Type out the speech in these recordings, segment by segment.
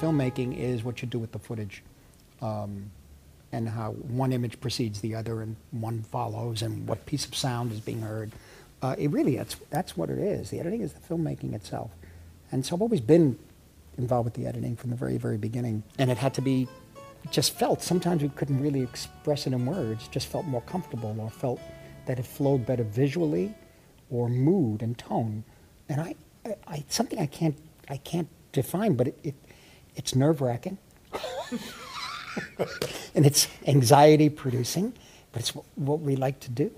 filmmaking is what you do with the footage. Um, and how one image precedes the other and one follows and what piece of sound is being heard. Uh, it really, that's, that's what it is. The editing is the filmmaking itself. And so I've always been involved with the editing from the very, very beginning. And it had to be just felt. Sometimes we couldn't really express it in words, just felt more comfortable or felt that it flowed better visually or mood and tone. And I, I, I something I can't, I can't define, but it, it it's nerve wracking. and it's anxiety producing, but it's what we like to do.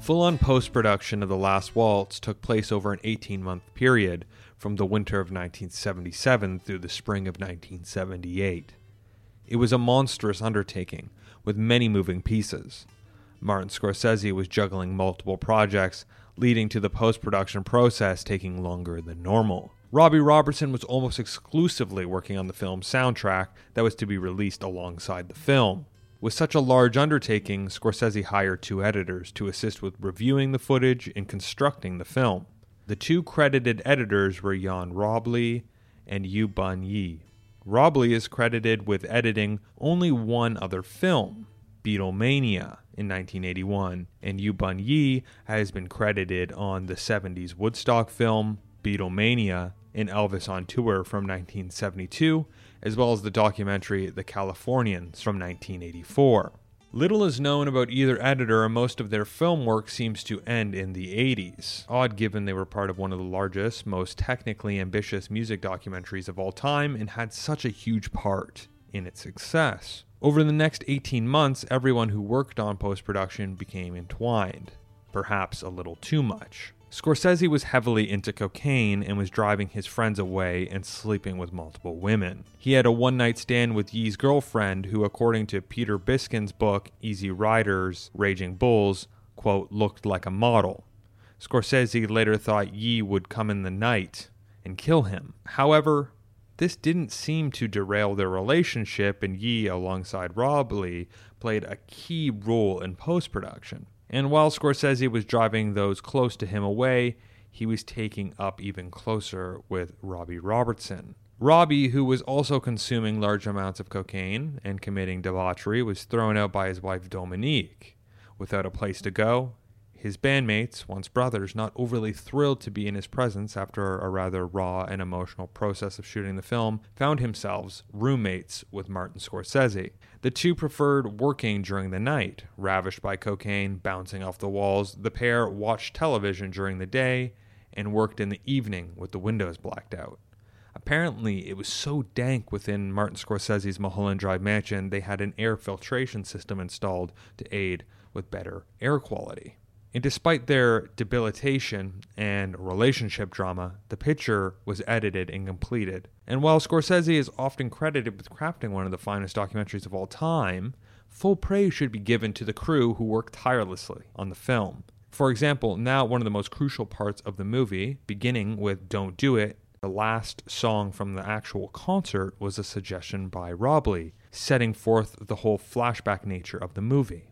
Full on post production of The Last Waltz took place over an 18 month period, from the winter of 1977 through the spring of 1978. It was a monstrous undertaking, with many moving pieces. Martin Scorsese was juggling multiple projects, leading to the post production process taking longer than normal. Robbie Robertson was almost exclusively working on the film's soundtrack that was to be released alongside the film. With such a large undertaking, Scorsese hired two editors to assist with reviewing the footage and constructing the film. The two credited editors were Jan Roblee and Yu Ban Yi. Roblee is credited with editing only one other film, Beatlemania, in 1981, and Yeu-Bun Yee has been credited on the 70s Woodstock film Beatlemania and Elvis on Tour from 1972, as well as the documentary The Californians from 1984. Little is known about either editor, and most of their film work seems to end in the 80s. Odd given they were part of one of the largest, most technically ambitious music documentaries of all time and had such a huge part in its success. Over the next 18 months, everyone who worked on post production became entwined, perhaps a little too much. Scorsese was heavily into cocaine and was driving his friends away and sleeping with multiple women. He had a one night stand with Yee's girlfriend, who, according to Peter Biskind's book, Easy Riders Raging Bulls, quote, looked like a model. Scorsese later thought Yee would come in the night and kill him. However, this didn't seem to derail their relationship, and Yee, alongside Roblee, played a key role in post production. And while Scorsese was driving those close to him away, he was taking up even closer with Robbie Robertson. Robbie, who was also consuming large amounts of cocaine and committing debauchery, was thrown out by his wife Dominique. Without a place to go, his bandmates, once brothers, not overly thrilled to be in his presence after a rather raw and emotional process of shooting the film, found themselves roommates with Martin Scorsese. The two preferred working during the night. Ravished by cocaine bouncing off the walls, the pair watched television during the day and worked in the evening with the windows blacked out. Apparently, it was so dank within Martin Scorsese's Mulholland Drive mansion, they had an air filtration system installed to aid with better air quality. And despite their debilitation and relationship drama, the picture was edited and completed. And while Scorsese is often credited with crafting one of the finest documentaries of all time, full praise should be given to the crew who worked tirelessly on the film. For example, now one of the most crucial parts of the movie, beginning with Don't Do It, the last song from the actual concert was a suggestion by Roblee, setting forth the whole flashback nature of the movie.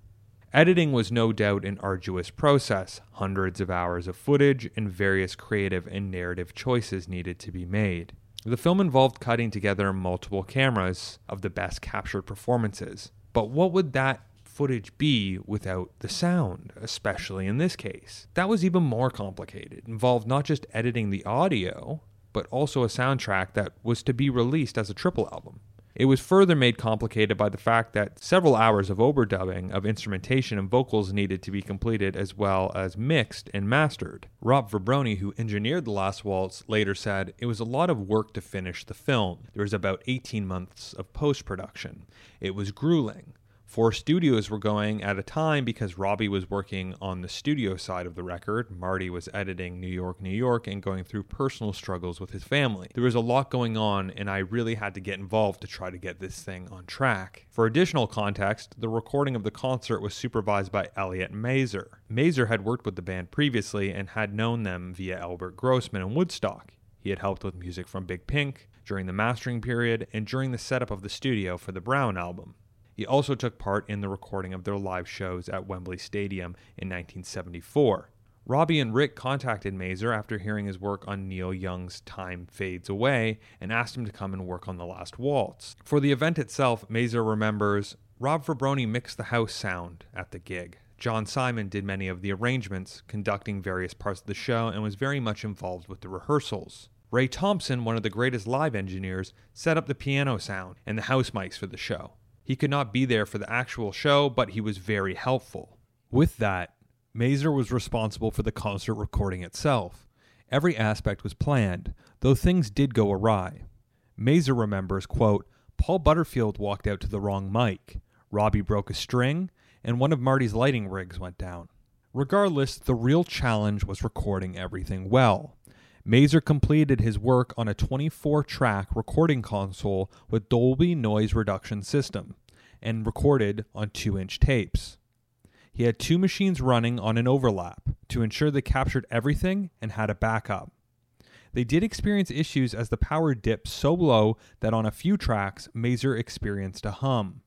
Editing was no doubt an arduous process. Hundreds of hours of footage and various creative and narrative choices needed to be made. The film involved cutting together multiple cameras of the best captured performances. But what would that footage be without the sound, especially in this case? That was even more complicated. It involved not just editing the audio, but also a soundtrack that was to be released as a triple album. It was further made complicated by the fact that several hours of overdubbing of instrumentation and vocals needed to be completed as well as mixed and mastered. Rob Fraboni, who engineered The Last Waltz, later said, It was a lot of work to finish the film. There was about 18 months of post production. It was grueling. Four studios were going at a time because Robbie was working on the studio side of the record, Marty was editing New York, New York, and going through personal struggles with his family. There was a lot going on, and I really had to get involved to try to get this thing on track. For additional context, the recording of the concert was supervised by Elliot Mazer. Mazer had worked with the band previously and had known them via Albert Grossman and Woodstock. He had helped with music from Big Pink during the mastering period and during the setup of the studio for the Brown album. He also took part in the recording of their live shows at Wembley Stadium in 1974. Robbie and Rick contacted Mazer after hearing his work on Neil Young's Time Fades Away and asked him to come and work on The Last Waltz. For the event itself, Mazer remembers Rob Fraboni mixed the house sound at the gig. John Simon did many of the arrangements, conducting various parts of the show, and was very much involved with the rehearsals. Ray Thompson, one of the greatest live engineers, set up the piano sound and the house mics for the show. He could not be there for the actual show, but he was very helpful. With that, Mazer was responsible for the concert recording itself. Every aspect was planned, though things did go awry. Mazer remembers, quote, Paul Butterfield walked out to the wrong mic. Robbie broke a string, and one of Marty's lighting rigs went down. Regardless, the real challenge was recording everything well. Mazer completed his work on a 24 track recording console with Dolby Noise Reduction System and recorded on 2 inch tapes. He had two machines running on an overlap to ensure they captured everything and had a backup. They did experience issues as the power dipped so low that on a few tracks, Mazer experienced a hum.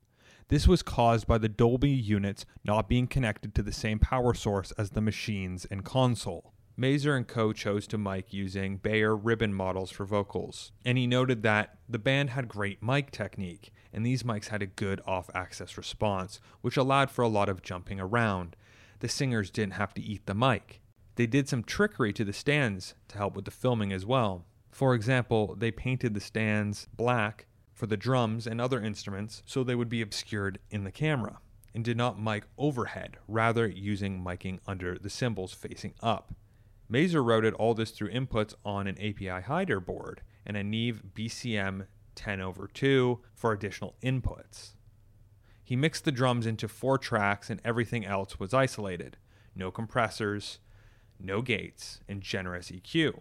This was caused by the Dolby units not being connected to the same power source as the machines and console. Mazer and co chose to mic using Beyer ribbon models for vocals, and he noted that the band had great mic technique and these mics had a good off axis response, which allowed for a lot of jumping around. The singers didn't have to eat the mic. They did some trickery to the stands to help with the filming as well. For example, they painted the stands black for the drums and other instruments so they would be obscured in the camera, and did not mic overhead, rather using miking under the cymbals facing up. Mazer routed all this through inputs on an API hider board and a Neve BCM 10 over 2 for additional inputs. He mixed the drums into four tracks and everything else was isolated. No compressors, no gates, and generous EQ.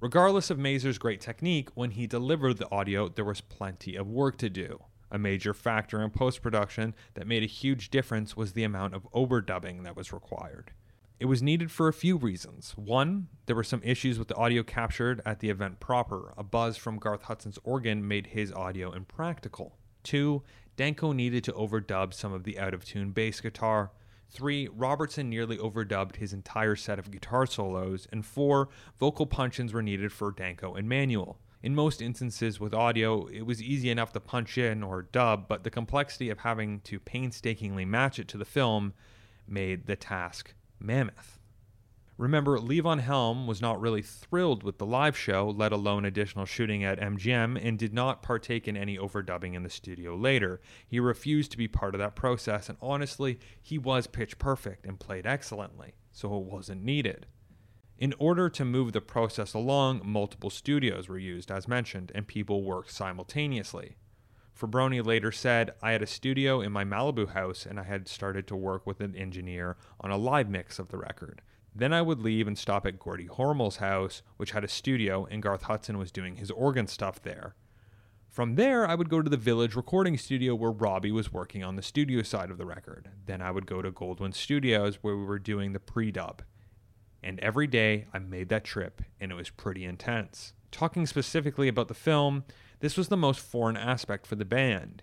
Regardless of Mazer's great technique, when he delivered the audio, there was plenty of work to do. A major factor in post production that made a huge difference was the amount of overdubbing that was required. It was needed for a few reasons. One, there were some issues with the audio captured at the event proper. A buzz from Garth Hudson's organ made his audio impractical. Two, Danko needed to overdub some of the out of tune bass guitar. Three, Robertson nearly overdubbed his entire set of guitar solos. And four, vocal punch-ins were needed for Danko and Manuel. In most instances with audio, it was easy enough to punch in or dub, but the complexity of having to painstakingly match it to the film made the task mammoth. Remember, Levon Helm was not really thrilled with the live show, let alone additional shooting at MGM, and did not partake in any overdubbing in the studio later. He refused to be part of that process, and honestly, he was pitch perfect and played excellently, so it wasn't needed. In order to move the process along, multiple studios were used, as mentioned, and people worked simultaneously. Fraboni later said, I had a studio in my Malibu house and I had started to work with an engineer on a live mix of the record. Then I would leave and stop at Geordie Hormel's house, which had a studio, and Garth Hudson was doing his organ stuff there. From there, I would go to the Village recording studio where Robbie was working on the studio side of the record. Then I would go to Goldwyn Studios where we were doing the pre dub. And every day I made that trip, and it was pretty intense. Talking specifically about the film, this was the most foreign aspect for the band.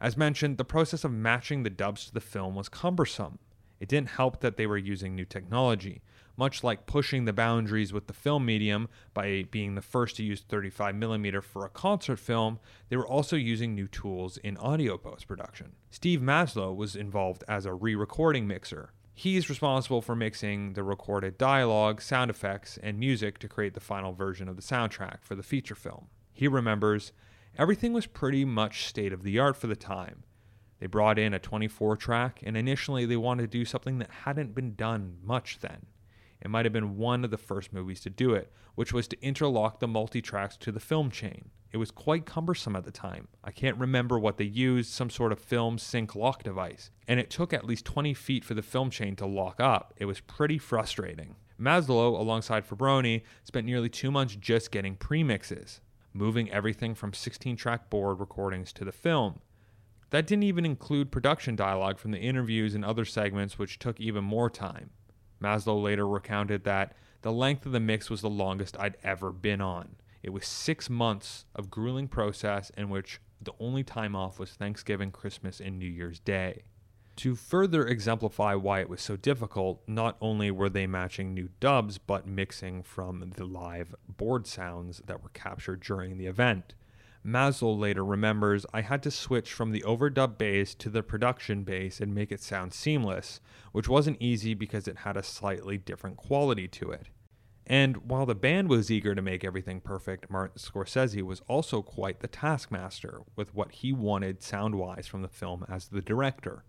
As mentioned, the process of matching the dubs to the film was cumbersome. It didn't help that they were using new technology, much like pushing the boundaries with the film medium by being the first to use 35mm for a concert film, they were also using new tools in audio post production. Steve Maslow was involved as a re recording mixer. He's responsible for mixing the recorded dialogue, sound effects, and music to create the final version of the soundtrack for the feature film. He remembers everything was pretty much state of the art for the time. They brought in a 24 track, and initially they wanted to do something that hadn't been done much then. It might have been one of the first movies to do it, which was to interlock the multi tracks to the film chain. It was quite cumbersome at the time. I can't remember what they used, some sort of film sync lock device. And it took at least 20 feet for the film chain to lock up. It was pretty frustrating. Maslow, alongside Fraboni, spent nearly two months just getting premixes moving everything from 16 track board recordings to the film. That didn't even include production dialogue from the interviews and other segments, which took even more time. Maslow later recounted that the length of the mix was the longest I'd ever been on. It was six months of grueling process in which The only time off was Thanksgiving, Christmas, and New Year's Day. To further exemplify why it was so difficult, not only were they matching new dubs, but mixing from the live board sounds that were captured during the event. Maslow later remembers I had to switch from the overdub bass to the production bass and make it sound seamless, which wasn't easy because it had a slightly different quality to it. And while the band was eager to make everything perfect, Martin Scorsese was also quite the taskmaster with what he wanted sound wise from the film as the director.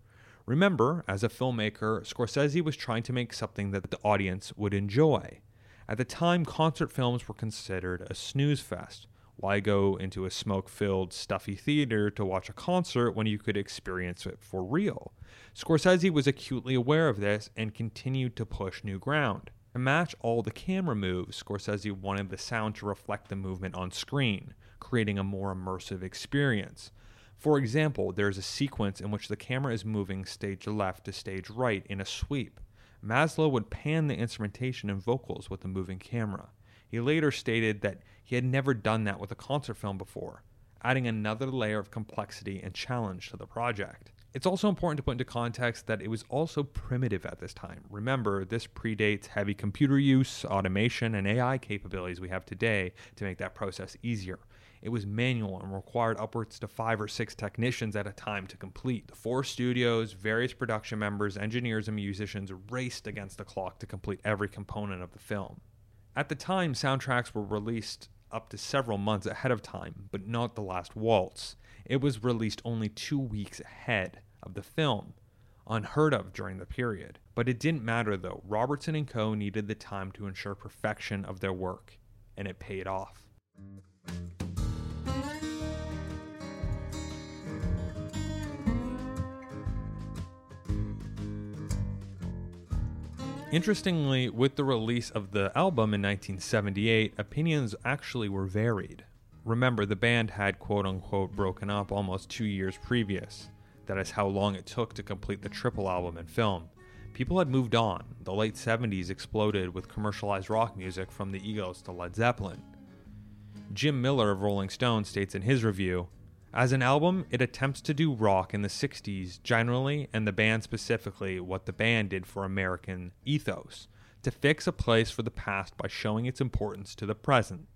Remember, as a filmmaker, Scorsese was trying to make something that the audience would enjoy. At the time, concert films were considered a snooze fest why go into a smoke filled, stuffy theater to watch a concert when you could experience it for real? Scorsese was acutely aware of this and continued to push new ground. To match all the camera moves, Scorsese wanted the sound to reflect the movement on screen, creating a more immersive experience. For example, there's a sequence in which the camera is moving stage left to stage right in a sweep. Maslow would pan the instrumentation and vocals with the moving camera. He later stated that he had never done that with a concert film before, adding another layer of complexity and challenge to the project. It's also important to put into context that it was also primitive at this time. Remember, this predates heavy computer use, automation, and AI capabilities we have today to make that process easier. It was manual and required upwards to five or six technicians at a time to complete. The four studios, various production members, engineers, and musicians raced against the clock to complete every component of the film. At the time, soundtracks were released up to several months ahead of time, but not The Last Waltz. It was released only two weeks ahead of the film, unheard of during the period. But it didn't matter though. Robertson and Co. needed the time to ensure perfection of their work, and it paid off. Interestingly, with the release of the album in 1978, opinions actually were varied. Remember, the band had quote unquote broken up almost two years previous. That is how long it took to complete the triple album and film. People had moved on. The late 70s exploded with commercialized rock music from the Eagles to Led Zeppelin. Jim Miller of Rolling Stone states in his review as an album, it attempts to do rock in the 60s generally, and the band specifically, what the band did for American ethos to fix a place for the past by showing its importance to the present.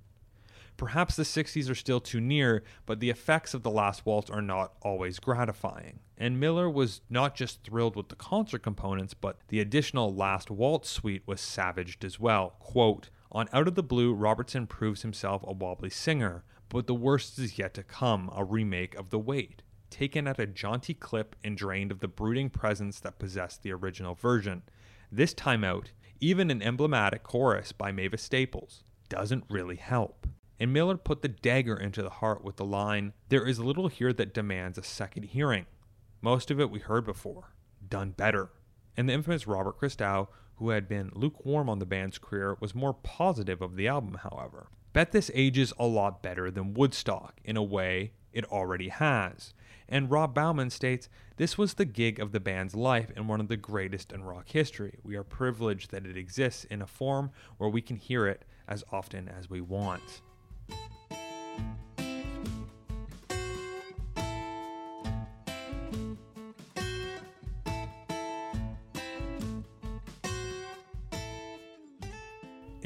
Perhaps the 60s are still too near, but the effects of The Last Waltz are not always gratifying. And Miller was not just thrilled with the concert components, but the additional Last Waltz suite was savaged as well. Quote, on Out of the Blue, Robertson proves himself a wobbly singer, but the worst is yet to come a remake of The Wait, taken at a jaunty clip and drained of the brooding presence that possessed the original version. This time out, even an emblematic chorus by Mavis Staples doesn't really help. And Miller put the dagger into the heart with the line, There is little here that demands a second hearing. Most of it we heard before, done better. And the infamous Robert Christgau, who had been lukewarm on the band's career, was more positive of the album, however. Bet this ages a lot better than Woodstock, in a way it already has. And Rob Bauman states, This was the gig of the band's life and one of the greatest in rock history. We are privileged that it exists in a form where we can hear it as often as we want.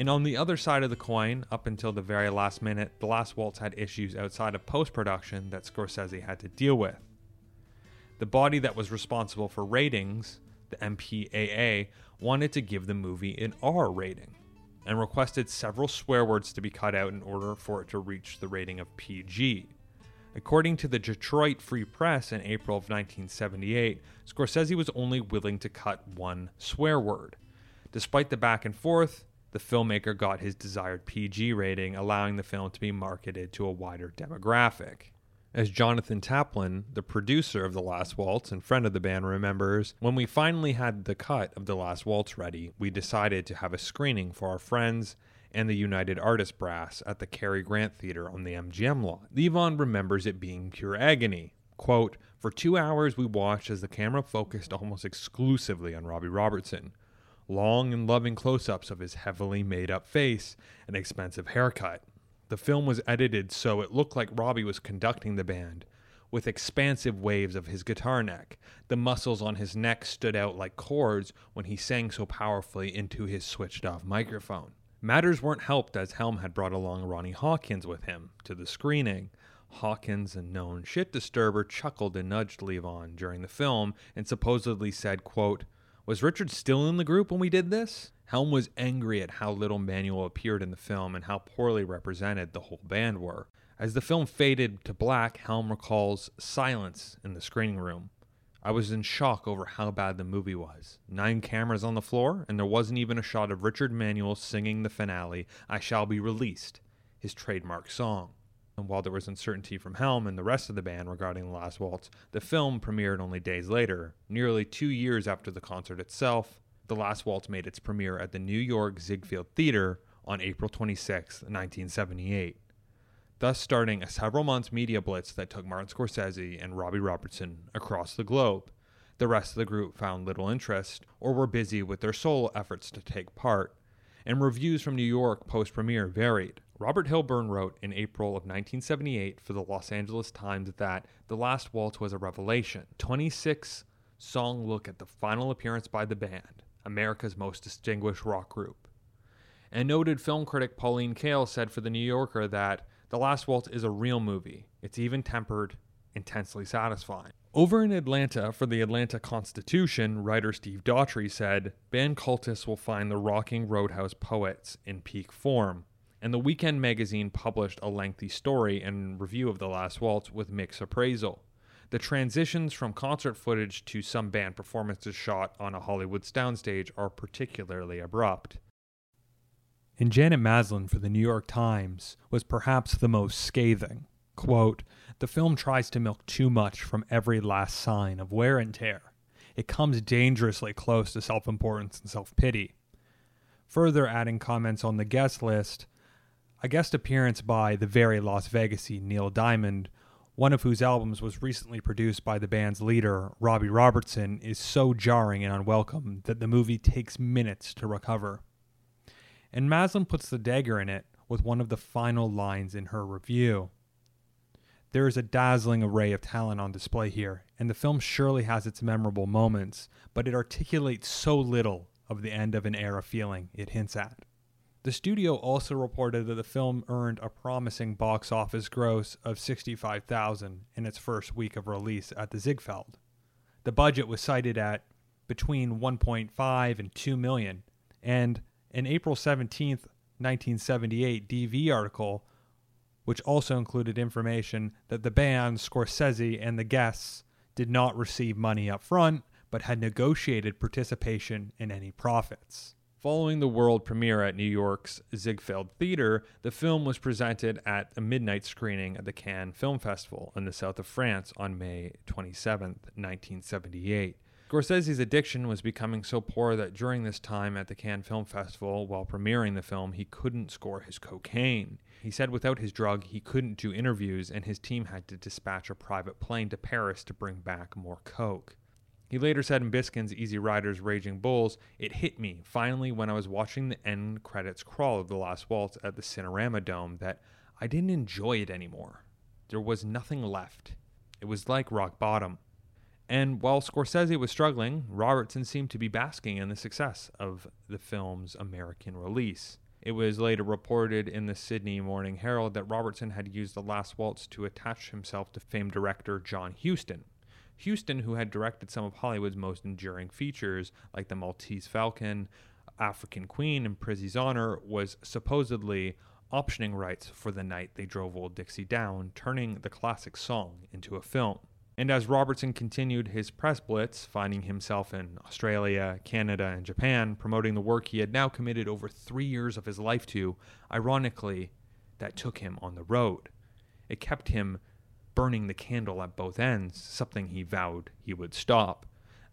And on the other side of the coin, up until the very last minute, The Last Waltz had issues outside of post production that Scorsese had to deal with. The body that was responsible for ratings, the MPAA, wanted to give the movie an R rating and requested several swear words to be cut out in order for it to reach the rating of PG. According to the Detroit Free Press in April of 1978, Scorsese was only willing to cut one swear word. Despite the back and forth, the filmmaker got his desired PG rating, allowing the film to be marketed to a wider demographic. As Jonathan Taplin, the producer of The Last Waltz and friend of the band, remembers, when we finally had the cut of The Last Waltz ready, we decided to have a screening for our friends and the United Artists Brass at the Cary Grant Theater on the MGM lot. Levon remembers it being pure agony. Quote, For two hours we watched as the camera focused almost exclusively on Robbie Robertson long and loving close ups of his heavily made up face and expensive haircut. The film was edited so it looked like Robbie was conducting the band, with expansive waves of his guitar neck. The muscles on his neck stood out like cords when he sang so powerfully into his switched off microphone. Matters weren't helped as Helm had brought along Ronnie Hawkins with him to the screening. Hawkins, a known shit disturber, chuckled and nudged Levon during the film and supposedly said, quote, Was Richard still in the group when we did this? Helm was angry at how little Manuel appeared in the film and how poorly represented the whole band were. As the film faded to black, Helm recalls silence in the screening room. I was in shock over how bad the movie was. Nine cameras on the floor, and there wasn't even a shot of Richard Manuel singing the finale, I Shall Be Released, his trademark song. And while there was uncertainty from Helm and the rest of the band regarding The Last Waltz, the film premiered only days later. Nearly two years after the concert itself, The Last Waltz made its premiere at the New York Ziegfeld Theater on April 26, 1978 thus starting a several months media blitz that took Martin Scorsese and Robbie Robertson across the globe. The rest of the group found little interest or were busy with their solo efforts to take part, and reviews from New York post premiere varied. Robert Hilburn wrote in April of 1978 for the Los Angeles Times that The Last Waltz was a revelation. 26 song look at the final appearance by the band, America's most distinguished rock group. And noted film critic Pauline Kael said for The New Yorker that the Last Waltz is a real movie. It's even tempered, intensely satisfying. Over in Atlanta, for the Atlanta Constitution, writer Steve Daughtry said, Band cultists will find the rocking Roadhouse poets in peak form. And the Weekend magazine published a lengthy story and review of The Last Waltz with mixed appraisal. The transitions from concert footage to some band performances shot on a Hollywood soundstage are particularly abrupt and Janet Maslin for the New York Times was perhaps the most scathing. Quote, the film tries to milk too much from every last sign of wear and tear. It comes dangerously close to self importance and self pity. Further adding comments on the guest list, a guest appearance by the very Las Vegasy Neil Diamond, one of whose albums was recently produced by the band's leader, Robbie Robertson, is so jarring and unwelcome that the movie takes minutes to recover and Maslin puts the dagger in it with one of the final lines in her review. There is a dazzling array of talent on display here, and the film surely has its memorable moments, but it articulates so little of the end of an era feeling it hints at. The studio also reported that the film earned a promising box office gross of 65,000 in its first week of release at the Ziegfeld. The budget was cited at between 1.5 and 2 million, and an April 17, 1978 DV article, which also included information that the band, Scorsese, and the guests did not receive money up front, but had negotiated participation in any profits. Following the world premiere at New York's Ziegfeld Theater, the film was presented at a midnight screening at the Cannes Film Festival in the south of France on May 27, 1978. Scorsese's addiction was becoming so poor that during this time at the Cannes Film Festival, while premiering the film, he couldn't score his cocaine. He said without his drug, he couldn't do interviews, and his team had to dispatch a private plane to Paris to bring back more coke. He later said in Biskind's Easy Riders Raging Bulls, It hit me, finally, when I was watching the end credits crawl of The Last Waltz at the Cinerama Dome, that I didn't enjoy it anymore. There was nothing left. It was like rock bottom. And while Scorsese was struggling, Robertson seemed to be basking in the success of the film's American release. It was later reported in the Sydney Morning Herald that Robertson had used The Last Waltz to attach himself to famed director John Huston. Huston, who had directed some of Hollywood's most enduring features, like The Maltese Falcon, African Queen, and Prizzi's Honor, was supposedly optioning rights for the night they drove Old Dixie down, turning the classic song into a film. And as Robertson continued his press blitz, finding himself in Australia, Canada, and Japan, promoting the work he had now committed over three years of his life to, ironically, that took him on the road. It kept him burning the candle at both ends, something he vowed he would stop.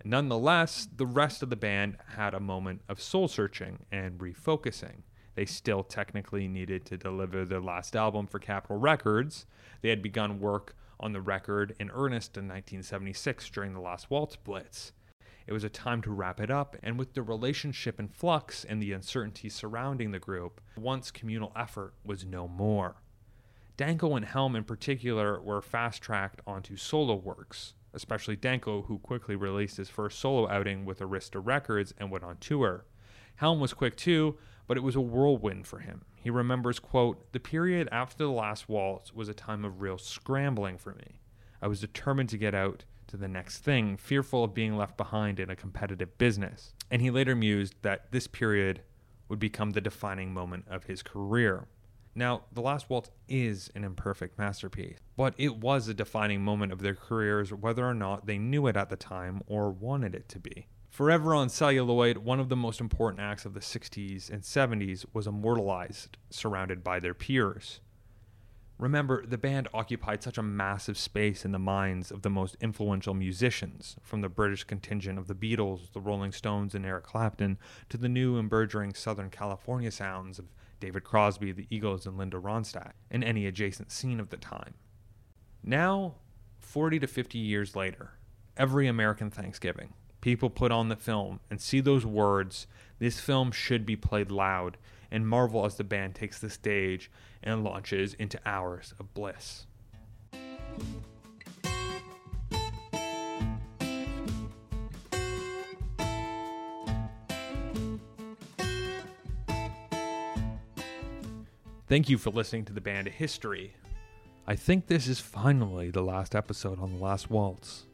Nonetheless, the rest of the band had a moment of soul searching and refocusing. They still technically needed to deliver their last album for Capitol Records. They had begun work on the record in earnest in 1976 during the Last Waltz Blitz. It was a time to wrap it up, and with the relationship in flux and the uncertainty surrounding the group, once communal effort was no more. Danko and Helm, in particular, were fast tracked onto solo works, especially Danko, who quickly released his first solo outing with Arista Records and went on tour. Helm was quick too, but it was a whirlwind for him. He remembers, quote, The period after the last waltz was a time of real scrambling for me. I was determined to get out to the next thing, fearful of being left behind in a competitive business. And he later mused that this period would become the defining moment of his career. Now, The Last Waltz is an imperfect masterpiece, but it was a defining moment of their careers whether or not they knew it at the time or wanted it to be. Forever on Celluloid, one of the most important acts of the 60s and 70s was immortalized, surrounded by their peers. Remember, the band occupied such a massive space in the minds of the most influential musicians, from the British contingent of the Beatles, the Rolling Stones, and Eric Clapton, to the new and burgeoning Southern California sounds of David Crosby, the Eagles, and Linda Ronstadt, and any adjacent scene of the time. Now, 40 to 50 years later, every American Thanksgiving, people put on the film and see those words, this film should be played loud, and marvel as the band takes the stage and launches into hours of bliss. Thank you for listening to the band History. I think this is finally the last episode on The Last Waltz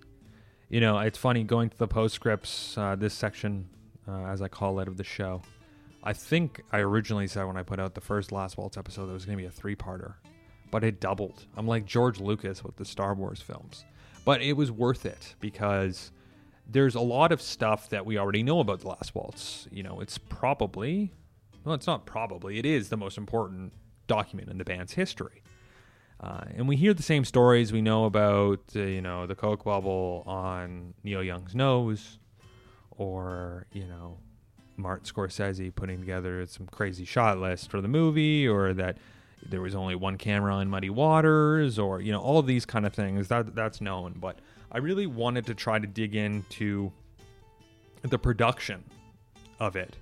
you know, it's funny going to the postscripts, uh, this section, uh, as I call it, of the show. I think I originally said when I put out the first Last Waltz episode that it was going to be a three parter, but it doubled. I'm like George Lucas with the Star Wars films. But it was worth it because there's a lot of stuff that we already know about The Last Waltz. You know, it's probably, well, it's not probably, it is the most important document in the band's history. Uh, and we hear the same stories we know about, uh, you know, the Coke bubble on Neil Young's nose, or you know, Martin Scorsese putting together some crazy shot list for the movie, or that there was only one camera in Muddy Waters, or you know, all these kind of things. That that's known, but I really wanted to try to dig into the production of it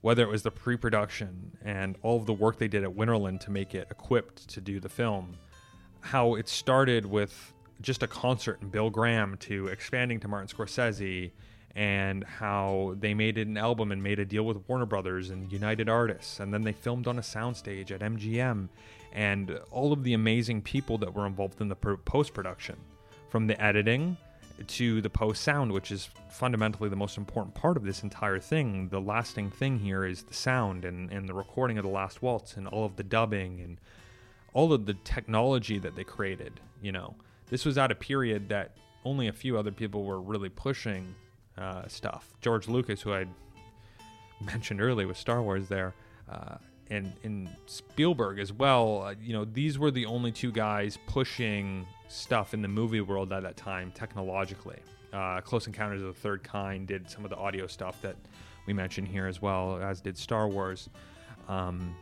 whether it was the pre-production and all of the work they did at Winterland to make it equipped to do the film, how it started with just a concert and Bill Graham to expanding to Martin Scorsese and how they made it an album and made a deal with Warner Brothers and United Artists and then they filmed on a soundstage at MGM and all of the amazing people that were involved in the post production from the editing to the post sound which is fundamentally the most important part of this entire thing the lasting thing here is the sound and, and the recording of the last waltz and all of the dubbing and all of the technology that they created. You know, this was at a period that only a few other people were really pushing uh, stuff. George Lucas, who I mentioned earlier with Star Wars, there, uh, and and Spielberg as well. Uh, you know, these were the only two guys pushing stuff in the movie world at that time technologically. Uh, Close Encounters of the Third Kind did some of the audio stuff that we mentioned here as well, as did Star Wars. Um,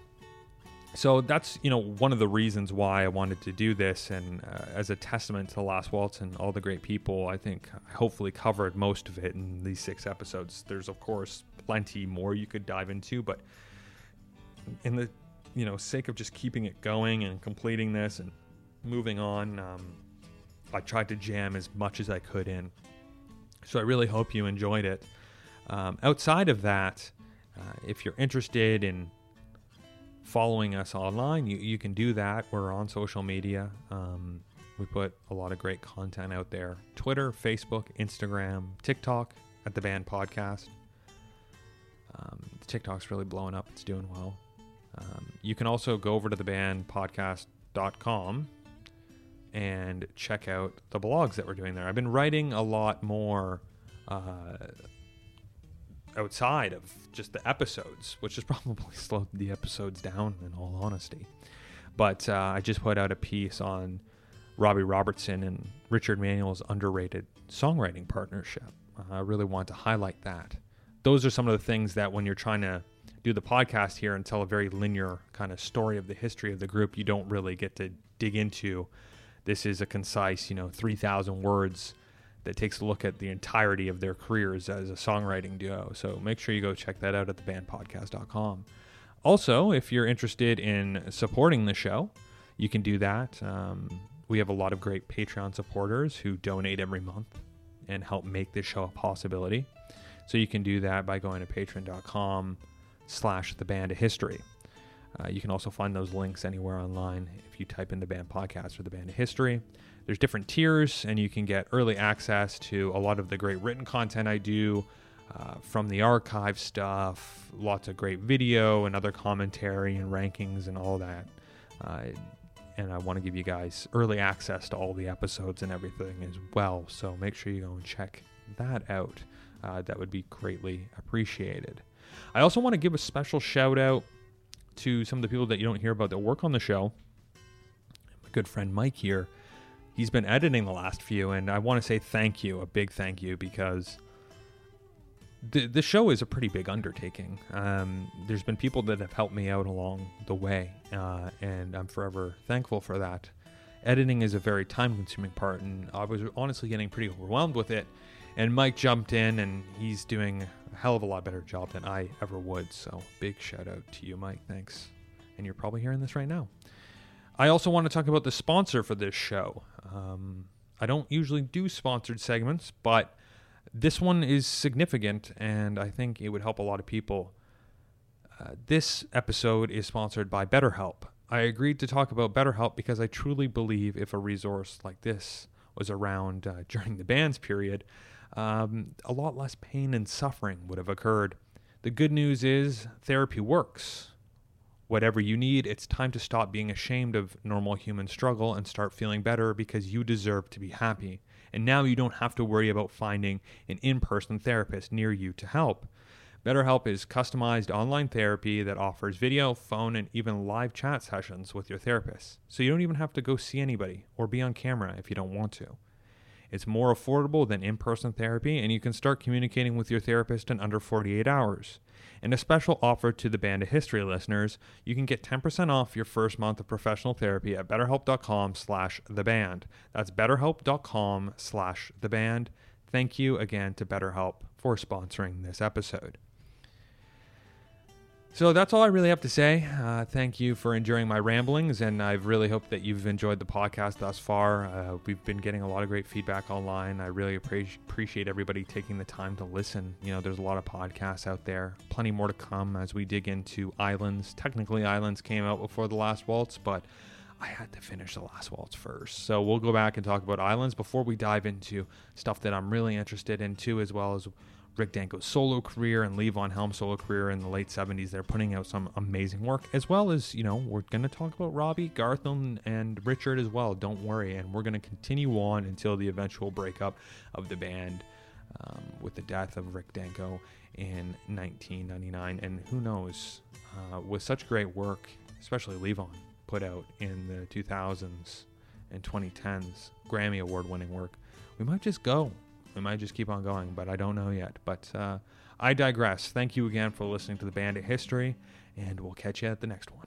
so that's you know one of the reasons why I wanted to do this, and uh, as a testament to Last Waltz and all the great people, I think I hopefully covered most of it in these six episodes. There's of course plenty more you could dive into, but in the you know sake of just keeping it going and completing this and moving on, um, I tried to jam as much as I could in. So I really hope you enjoyed it. Um, outside of that, uh, if you're interested in following us online, you, you can do that. We're on social media. Um, we put a lot of great content out there Twitter, Facebook, Instagram, TikTok at the band podcast. Um, TikTok's really blowing up, it's doing well. Um, you can also go over to the band podcast.com and check out the blogs that we're doing there. I've been writing a lot more uh, outside of just the episodes, which has probably slowed the episodes down in all honesty. But uh, I just put out a piece on Robbie Robertson and Richard Manuel's underrated songwriting partnership. Uh, I really want to highlight that. Those are some of the things that when you're trying to do the podcast here and tell a very linear kind of story of the history of the group, you don't really get to dig into. This is a concise, you know, 3,000 words that takes a look at the entirety of their careers as a songwriting duo. So make sure you go check that out at thebandpodcast.com. Also, if you're interested in supporting the show, you can do that. Um, we have a lot of great Patreon supporters who donate every month and help make this show a possibility. So you can do that by going to patreon.com slash the band of history. Uh, you can also find those links anywhere online if you type in the band podcast or the band of history. There's different tiers, and you can get early access to a lot of the great written content I do uh, from the archive stuff, lots of great video and other commentary and rankings and all that. Uh, and I want to give you guys early access to all the episodes and everything as well. So make sure you go and check that out. Uh, that would be greatly appreciated. I also want to give a special shout out to some of the people that you don't hear about that work on the show. My good friend Mike here, he's been editing the last few, and I want to say thank you, a big thank you, because the the show is a pretty big undertaking. Um, there's been people that have helped me out along the way, uh, and I'm forever thankful for that. Editing is a very time-consuming part, and I was honestly getting pretty overwhelmed with it. And Mike jumped in, and he's doing a hell of a lot better job than I ever would. So big shout out to you, Mike. Thanks. And you're probably hearing this right now. I also want to talk about the sponsor for this show. Um, I don't usually do sponsored segments, but this one is significant, and I think it would help a lot of people. Uh, this episode is sponsored by BetterHelp. I agreed to talk about BetterHelp because I truly believe if a resource like this was around uh, during the band's period, um, a lot less pain and suffering would have occurred. The good news is therapy works. Whatever you need, it's time to stop being ashamed of normal human struggle and start feeling better because you deserve to be happy. And now you don't have to worry about finding an in person therapist near you to help. BetterHelp is customized online therapy that offers video, phone, and even live chat sessions with your therapist. So you don't even have to go see anybody or be on camera if you don't want to. It's more affordable than in person therapy, and you can start communicating with your therapist in under 48 hours. And a special offer to the Band of History listeners, you can get 10% off your first month of professional therapy at betterhelp.com slash the band. That's betterhelp.com slash the band. Thank you again to BetterHelp for sponsoring this episode. So that's all I really have to say. Uh, thank you for enjoying my ramblings, and I really hope that you've enjoyed the podcast thus far. Uh, we've been getting a lot of great feedback online. I really appreciate appreciate everybody taking the time to listen. You know, there's a lot of podcasts out there, plenty more to come as we dig into Islands. Technically, Islands came out before the last waltz, but I had to finish the last waltz first. So we'll go back and talk about Islands before we dive into stuff that I'm really interested in too, as well as Rick Danko's solo career and Levon Helm's solo career in the late 70s. They're putting out some amazing work, as well as, you know, we're going to talk about Robbie, Garth, and Richard as well. Don't worry. And we're going to continue on until the eventual breakup of the band um, with the death of Rick Danko in 1999. And who knows, uh, with such great work, especially Levon put out in the 2000s and 2010s, Grammy Award winning work, we might just go we might just keep on going, but I don't know yet. But uh, I digress. Thank you again for listening to the Bandit History, and we'll catch you at the next one.